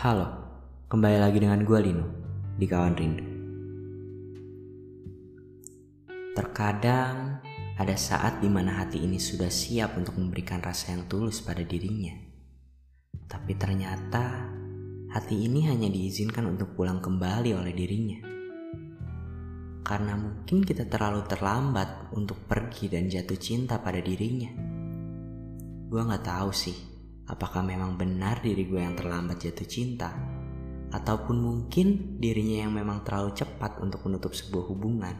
Halo, kembali lagi dengan gue Lino di Kawan Rindu. Terkadang ada saat di mana hati ini sudah siap untuk memberikan rasa yang tulus pada dirinya. Tapi ternyata hati ini hanya diizinkan untuk pulang kembali oleh dirinya. Karena mungkin kita terlalu terlambat untuk pergi dan jatuh cinta pada dirinya. Gue gak tahu sih apakah memang benar diri gue yang terlambat jatuh cinta, ataupun mungkin dirinya yang memang terlalu cepat untuk menutup sebuah hubungan.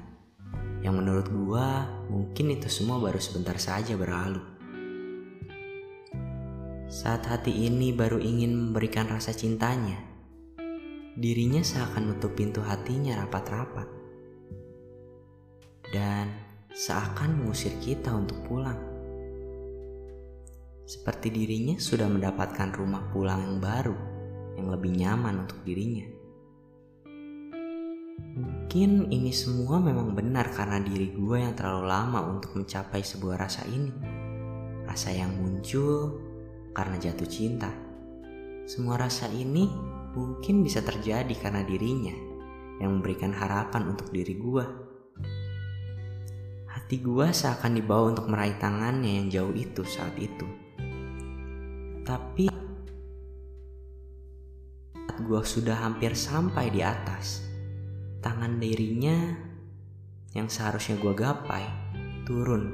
Yang menurut gue mungkin itu semua baru sebentar saja berlalu. Saat hati ini baru ingin memberikan rasa cintanya, dirinya seakan menutup pintu hatinya rapat-rapat. Dan seakan mengusir kita untuk pulang seperti dirinya sudah mendapatkan rumah pulang yang baru, yang lebih nyaman untuk dirinya. Mungkin ini semua memang benar karena diri gue yang terlalu lama untuk mencapai sebuah rasa ini. Rasa yang muncul karena jatuh cinta. Semua rasa ini mungkin bisa terjadi karena dirinya yang memberikan harapan untuk diri gue. Hati gue seakan dibawa untuk meraih tangannya yang jauh itu saat itu. Tapi saat gue sudah hampir sampai di atas, tangan dirinya yang seharusnya gue gapai turun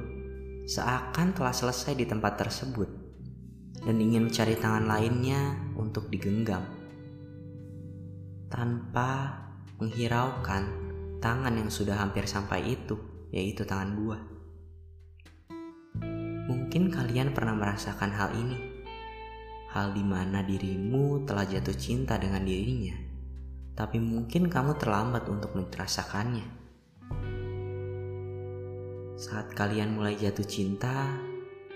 seakan telah selesai di tempat tersebut dan ingin mencari tangan lainnya untuk digenggam tanpa menghiraukan tangan yang sudah hampir sampai itu, yaitu tangan gua. Mungkin kalian pernah merasakan hal ini hal di mana dirimu telah jatuh cinta dengan dirinya, tapi mungkin kamu terlambat untuk merasakannya. Saat kalian mulai jatuh cinta,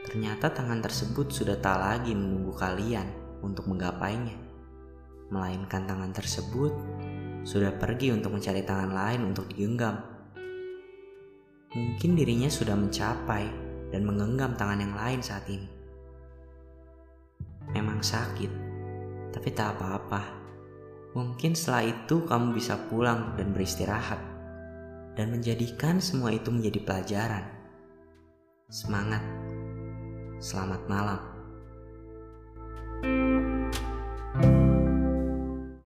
ternyata tangan tersebut sudah tak lagi menunggu kalian untuk menggapainya, melainkan tangan tersebut sudah pergi untuk mencari tangan lain untuk digenggam. Mungkin dirinya sudah mencapai dan menggenggam tangan yang lain saat ini. Memang sakit, tapi tak apa-apa. Mungkin setelah itu kamu bisa pulang dan beristirahat dan menjadikan semua itu menjadi pelajaran. Semangat. Selamat malam.